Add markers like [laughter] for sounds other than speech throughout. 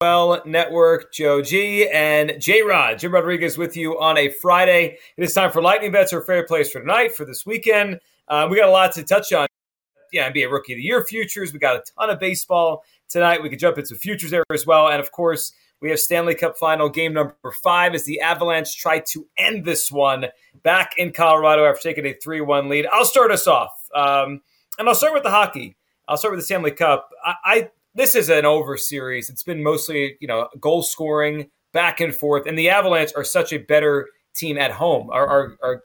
Well Network, Joe G, and J Rod. Jim Rodriguez with you on a Friday. It is time for Lightning Bets, or Fair place for tonight, for this weekend. Uh, we got a lot to touch on. Yeah, NBA Rookie of the Year futures. We got a ton of baseball tonight. We could jump into futures there as well. And of course, we have Stanley Cup final game number five as the Avalanche try to end this one back in Colorado after taking a 3 1 lead. I'll start us off. Um, and I'll start with the hockey. I'll start with the Stanley Cup. I, I this is an over series. It's been mostly, you know, goal scoring back and forth. And the Avalanche are such a better team at home. Our, our, our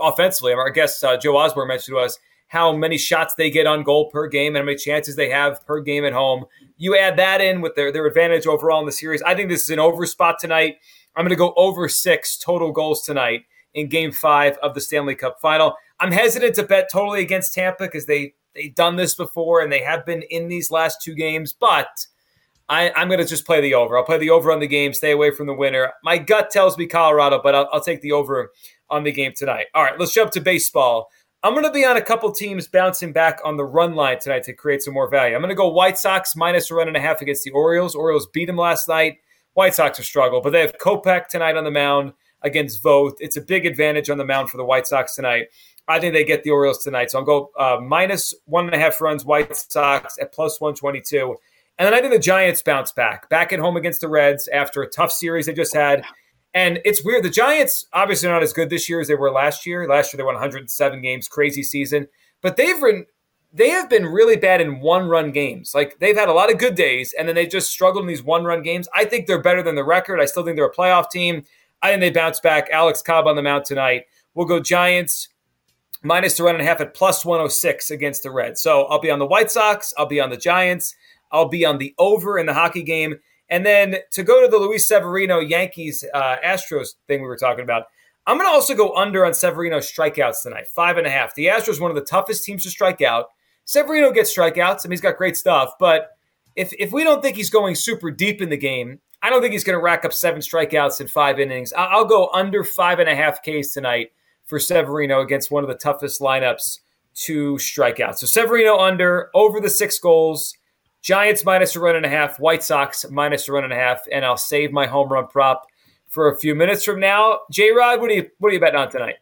offensively, our guest uh, Joe Osborne mentioned to us how many shots they get on goal per game and how many chances they have per game at home. You add that in with their, their advantage overall in the series. I think this is an over spot tonight. I'm going to go over six total goals tonight in game five of the Stanley Cup final. I'm hesitant to bet totally against Tampa because they they've done this before and they have been in these last two games, but I, am going to just play the over. I'll play the over on the game, stay away from the winner. My gut tells me Colorado, but I'll, I'll take the over on the game tonight. All right, let's jump to baseball. I'm going to be on a couple teams bouncing back on the run line tonight to create some more value. I'm going to go White Sox minus a run and a half against the Orioles. Orioles beat them last night. White Sox are struggle, but they have Kopech tonight on the mound against Voth. It's a big advantage on the mound for the White Sox tonight. I think they get the Orioles tonight. So I'll go uh, minus one and a half runs, White Sox at plus 122. And then I think the Giants bounce back, back at home against the Reds after a tough series they just had. And it's weird. The Giants obviously not as good this year as they were last year. Last year they won 107 games, crazy season. But they've been they have been really bad in one run games. Like they've had a lot of good days, and then they just struggled in these one run games. I think they're better than the record. I still think they're a playoff team. I think they bounce back. Alex Cobb on the mount tonight. We'll go Giants minus the run and a half at plus 106 against the Reds. So I'll be on the White Sox. I'll be on the Giants. I'll be on the over in the hockey game. And then to go to the Luis Severino Yankees uh, Astros thing we were talking about, I'm going to also go under on Severino's strikeouts tonight, five and a half. The Astros one of the toughest teams to strike out. Severino gets strikeouts. I mean, he's got great stuff, but if if we don't think he's going super deep in the game, I don't think he's going to rack up seven strikeouts in five innings. I'll go under five and a half Ks tonight for Severino against one of the toughest lineups to strike out. So Severino under, over the six goals. Giants minus a run and a half, White Sox minus a run and a half, and I'll save my home run prop for a few minutes from now. J Rod, what are you what are you betting on tonight?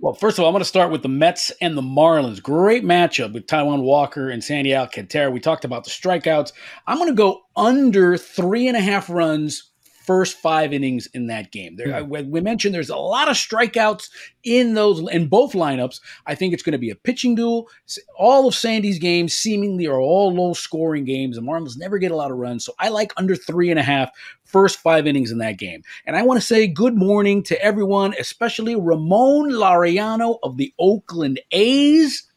Well, first of all, I'm going to start with the Mets and the Marlins. Great matchup with Taijuan Walker and Sandy Alcantara. We talked about the strikeouts. I'm going to go under three and a half runs first five innings in that game. There, we mentioned there's a lot of strikeouts in those in both lineups. I think it's going to be a pitching duel. All of Sandy's games seemingly are all low scoring games. The Marlins never get a lot of runs, so I like under three and a half first five innings in that game. And I want to say good morning to everyone, especially Ramon Laureano of the Oakland A's.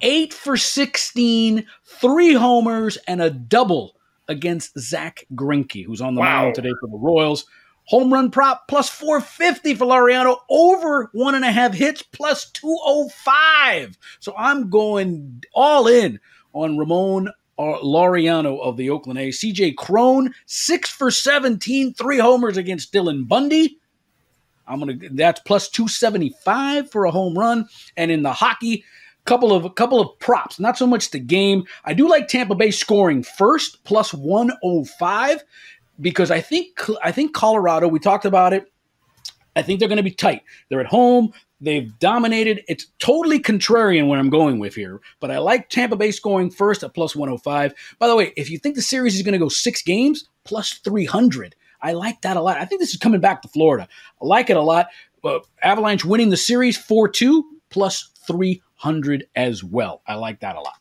Eight for 16, three homers, and a double against Zach Greinke, who's on the wow. mound today for the Royals. Home run prop plus 450 for Laureano, over one and a half hits plus 205. So I'm going all in on Ramon uh, Laureano of the Oakland A's. CJ Cron, six for 17, three homers against Dylan Bundy. I'm gonna that's plus 275 for a home run. And in the hockey, couple of a couple of props, not so much the game. I do like Tampa Bay scoring first plus 105. because I think I think Colorado. We talked about it. I think they're going to be tight. They're at home. They've dominated. It's totally contrarian what I'm going with here, but I like Tampa Bay scoring first at plus 105. By the way, if you think the series is going to go six games, plus 300. I like that a lot. I think this is coming back to Florida. I like it a lot. Avalanche winning the series 4 2 plus 300 as well. I like that a lot.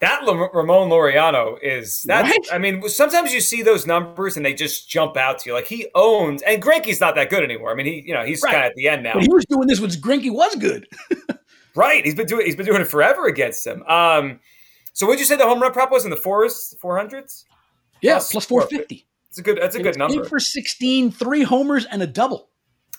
That Ramon Laureano is that. Right? I mean, sometimes you see those numbers and they just jump out to you. Like he owns, and Greinke's not that good anymore. I mean, he you know he's right. kind of at the end now. But he was doing this when Greinke was good. [laughs] right, he's been doing he's been doing it forever against him. Um, so would you say the home run prop was in the fours, four hundreds? Yeah, plus, plus four fifty. It's a good. That's a it good number. Eight for 16, three homers and a double.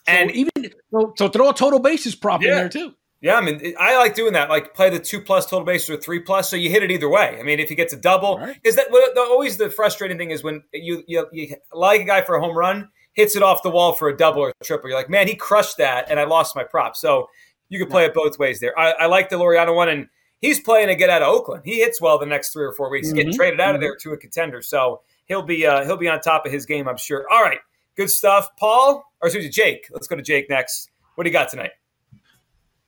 So and even so, so throw a total bases prop yeah. in there too. Yeah, I mean, I like doing that. Like play the two plus total bases or three plus, so you hit it either way. I mean, if he gets a double, right. is that the, always the frustrating thing is when you, you you like a guy for a home run, hits it off the wall for a double or a triple. You're like, man, he crushed that, and I lost my prop. So you can play it both ways there. I, I like the Laureano one, and he's playing to get out of Oakland. He hits well the next three or four weeks. Mm-hmm. getting traded out mm-hmm. of there to a contender, so he'll be uh, he'll be on top of his game, I'm sure. All right, good stuff, Paul. Or excuse me, Jake. Let's go to Jake next. What do you got tonight?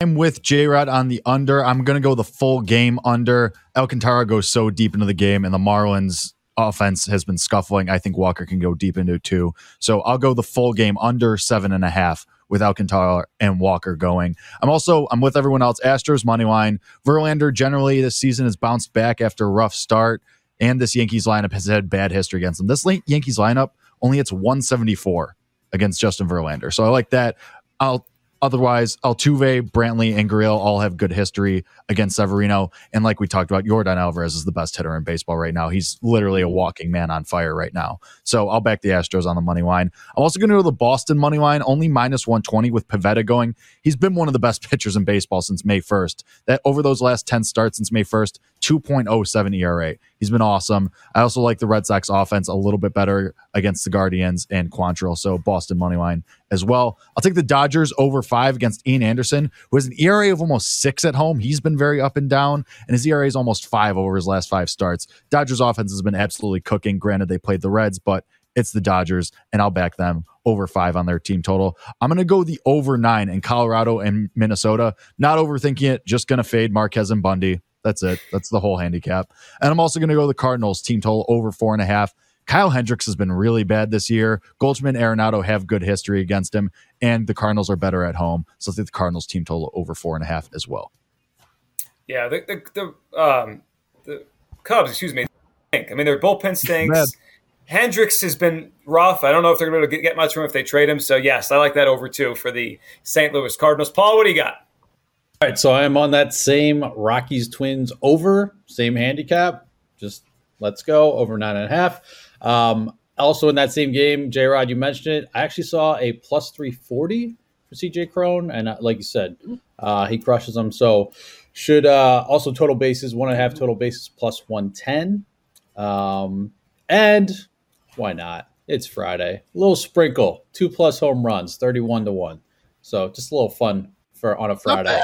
I'm with J Rod on the under. I'm going to go the full game under. Alcantara goes so deep into the game, and the Marlins offense has been scuffling. I think Walker can go deep into two. So I'll go the full game under seven and a half with Alcantara and Walker going. I'm also I'm with everyone else. Astros money line. Verlander generally this season has bounced back after a rough start, and this Yankees lineup has had bad history against them. This Yankees lineup only hits 174 against Justin Verlander. So I like that. I'll Otherwise, Altuve, Brantley, and Gurriel all have good history against Severino. And like we talked about, Yordan Alvarez is the best hitter in baseball right now. He's literally a walking man on fire right now. So I'll back the Astros on the money line. I'm also going to go to the Boston money line, only minus 120 with Pivetta going. He's been one of the best [laughs] pitchers in baseball since May 1st. That over those last 10 starts since May 1st, 2.07 ERA. He's been awesome. I also like the Red Sox offense a little bit better against the Guardians and Quantrill. So Boston money line as well. I'll take the Dodgers over five against Ian Anderson, who has an ERA of almost six at home. He's been very up and down, and his ERA is almost five over his last five starts. Dodgers offense has been absolutely cooking. Granted, they played the Reds, but it's the Dodgers, and I'll back them over five on their team total. I'm going to go the over nine in Colorado and Minnesota. Not overthinking it, just going to fade Marquez and Bundy. That's it. That's the whole handicap. And I'm also going to go the Cardinals team total over four and a half. Kyle Hendricks has been really bad this year. Goldschmidt and Arenado have good history against him, and the Cardinals are better at home. So I think the Cardinals team total over four and a half as well. Yeah, the the, the, um, the Cubs, excuse me, I mean their bullpen stinks. Hendricks has been rough. I don't know if they're going to get much room if they trade him. So yes, I like that over too for the St. Louis Cardinals. Paul, what do you got? All right, so I'm on that same Rockies Twins over, same handicap. Just let's go over nine and a half. Um, also in that same game, J Rod, you mentioned it. I actually saw a plus 340 for CJ Cron, and uh, like you said, uh, he crushes them. So should uh, also total bases one and a half total bases plus 110. Um, and why not? It's Friday. A little sprinkle, two plus home runs, 31 to 1. So just a little fun for on a Friday.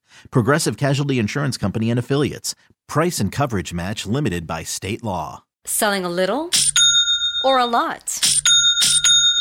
Progressive Casualty Insurance Company and Affiliates. Price and coverage match limited by state law. Selling a little or a lot?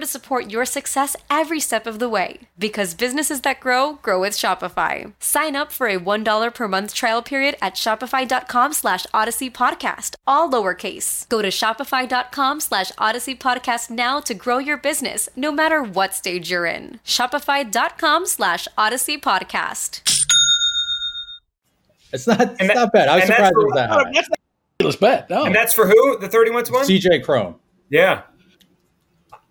to support your success every step of the way. Because businesses that grow, grow with Shopify. Sign up for a $1 per month trial period at shopify.com slash odyssey podcast, all lowercase. Go to shopify.com slash odyssey podcast now to grow your business, no matter what stage you're in. Shopify.com slash odyssey podcast. It's not. It's that- not bad. I was surprised it was that high. That's not a ridiculous bet. No. And that's for who? The 31 to 1? CJ Cron. Yeah.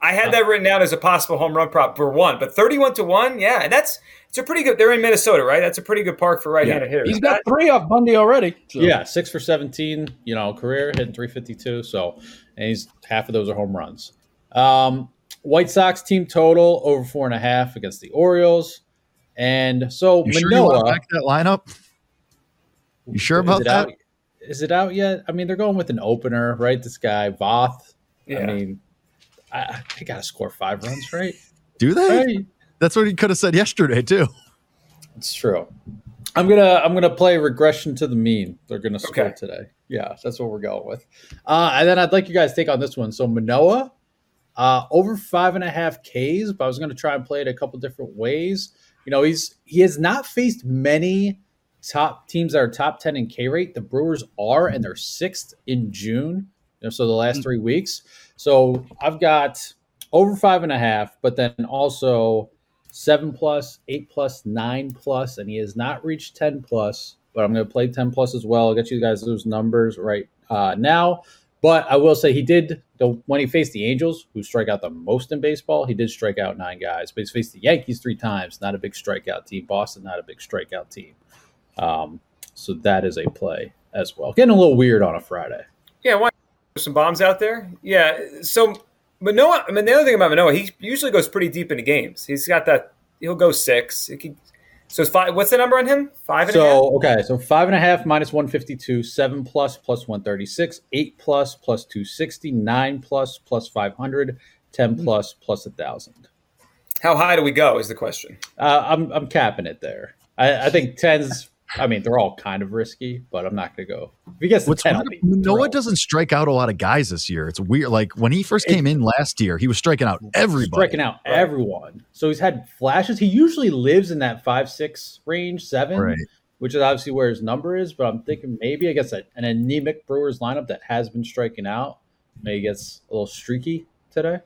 I had that written down as a possible home run prop for one, but 31 to 1, yeah. And that's it's a pretty good they're in Minnesota, right? That's a pretty good park for right-handed hitters. He's got three off Bundy already. so- Yeah, six for seventeen. You know, career hitting three fifty two. So, and he's half of those are home runs. Um, White Sox team total over four and a half against the Orioles, and so You sure you want Manoah. back that lineup? You sure about it that? Out, is it out yet? I mean, they're going with an opener, right? This guy Voth. Yeah. I mean, I, I got to score five runs, right? Do they? Right. That's what he could have said yesterday too. It's true. I'm gonna I'm gonna play regression to the mean. They're gonna score Okay. today. Yeah, that's what we're going with. Uh, and then I'd like you guys to take on this one. So Manoah, uh, over five and a half Ks, but I was gonna try and play it a couple different ways. You know, he's he has not faced many top teams that are top ten in K rate. The Brewers are, and they're sixth in June. You know, so the last three weeks. So I've got over five and a half, but then also seven plus, eight plus, nine plus, and he has not reached 10 plus, but I'm going to play 10 plus as well. I'll get you guys those numbers right uh, now. But I will say he did, when he faced the Angels, who strike out the most in baseball, he did strike out nine guys. But he's faced the Yankees three times, not a big strikeout team. Boston, not a big strikeout team. Um, so that is a play as well. Getting a little weird on a Friday. Yeah, why some bombs out there? Yeah. So Manoah, I mean, the other thing about Manoah, he usually goes pretty deep into games. He's got that. He'll go six. Could- so it's five. What's the number on him? Five and a half. So okay, so five and a half minus one fifty two, seven plus plus one thirty six, eight plus plus two sixty, nine plus plus five hundred, ten plus plus a thousand. How high do we go? Is the question. Uh, I'm I'm capping it there. I, I think tens. I mean, they're all kind of risky, but I'm not going to go. If he gets to What's ten, weird, I'll be Manoah doesn't strike out a lot of guys this year. It's weird. Like when he first came in last year, he was striking out everybody. striking out everyone. So he's had flashes. He usually lives in that five six range, seven, Right. which is obviously where his number is. But I'm thinking maybe against a, an anemic Brewers lineup that has been striking out, maybe gets a little streaky today.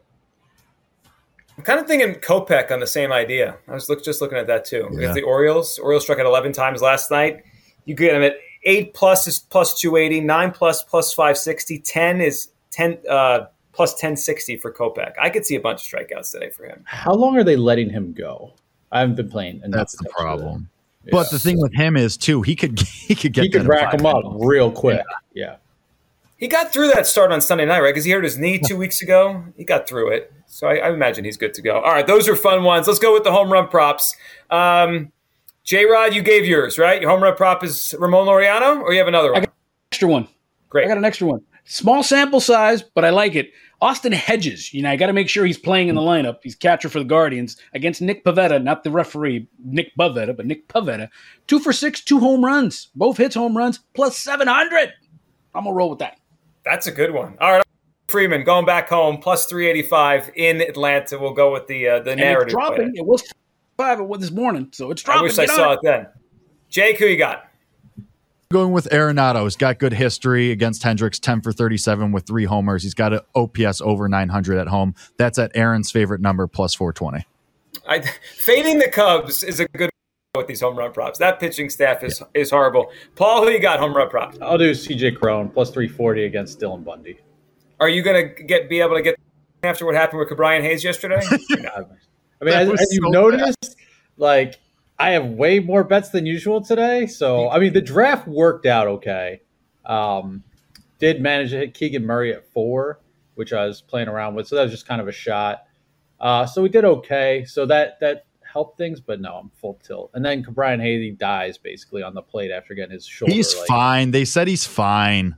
I'm kind of thinking Kopech on the same idea. I was look, just looking at that too. Yeah. Against the Orioles, Orioles struck out 11 times last night. You get him at eight plus is plus 280, nine plus plus 560, 10 is 10 uh, plus 1060 for Kopech. I could see a bunch of strikeouts today for him. How long are they letting him go? I haven't been playing. enough That's the attention that. problem. But the thing with him is too, he could [laughs] he could get He could rack five him up real quick. Yeah. He got through that start on Sunday night, right? Because he hurt his knee two weeks ago. He got through it. So I, I imagine he's good to go. All right, those are fun ones. Let's go with the home run props. Um, J Rod, you gave yours, right? Your home run prop is Ramon Laureano, or you have another one? Extra one. Great. I got an extra one. Small sample size, but I like it. Austin Hedges, you know, I got to make sure he's playing in the lineup. He's catcher for the Guardians against Nick Pavetta, not the referee, Nick Pavetta, but Nick Pavetta. Two for six, two home runs. Both hits home runs, plus 700. I'm going to roll with that. That's a good one. All right, Freeman going back home, plus 385 in Atlanta. We'll go with the uh, the And narrative. it's dropping. It was five this morning, so it's dropping. I wish I Get on saw it. it then. Jake, who you got? Going with Arenado. He's got good history against Hendricks, 10 for 37 with three homers. He's got an OPS over 900 at home. That's at Aaron's favorite number, plus 420. I, fading the Cubs is a good with these home run props. That pitching staff is is horrible. Paul, who you got home run props? I'll do CJ Cron plus 340 against Dylan Bundy. Are you going to get be able to get after what happened with Brian Hayes yesterday? [laughs] I mean, [laughs] That as, was as you so noticed, like I have way more bets than usual today. So I mean, the draft worked out okay. Um, did manage to hit Keegan Murray at four, which I was playing around with. So that was just kind of a shot. Uh, so we did okay. So that that helped things, but no, I'm full tilt. And then Brian Haley dies basically on the plate after getting his shoulder. He's like, fine. They said he's fine.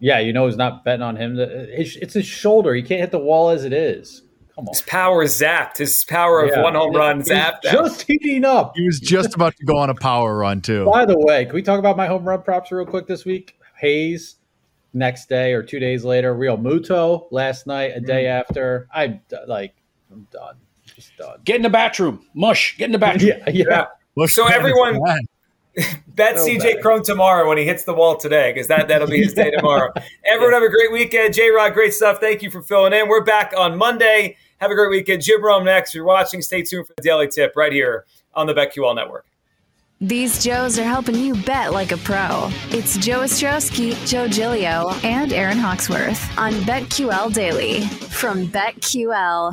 Yeah, you know, he's not betting on him. It's his shoulder. He can't hit the wall as it is. Come on. His power is zapped. His power Yeah. of one home run He's zapped. Just heating up. He was just about to go on a power run too. By the way, can we talk about my home run props real quick this week? Hayes next day or two days later. Realmuto last night, a day Mm. after. I'm like, I'm done. Just done. Get in the bathroom. Mush. Get in the bathroom. Yeah, yeah. Look So everyone- that. [laughs] Bet So CJ bad. Cron tomorrow when he hits the wall today, because that, that'll be his day [laughs] tomorrow. Everyone have a great weekend. J Rod, great stuff. Thank you for filling in. We're back on Monday. Have a great weekend. Jim Rome next. If you're watching, stay tuned for the Daily Tip right here on the BetQL Network. These Joes are helping you bet like a pro. It's Joe Ostrowski, Joe Gilio, and Aaron Hawksworth on BetQL Daily from BetQL.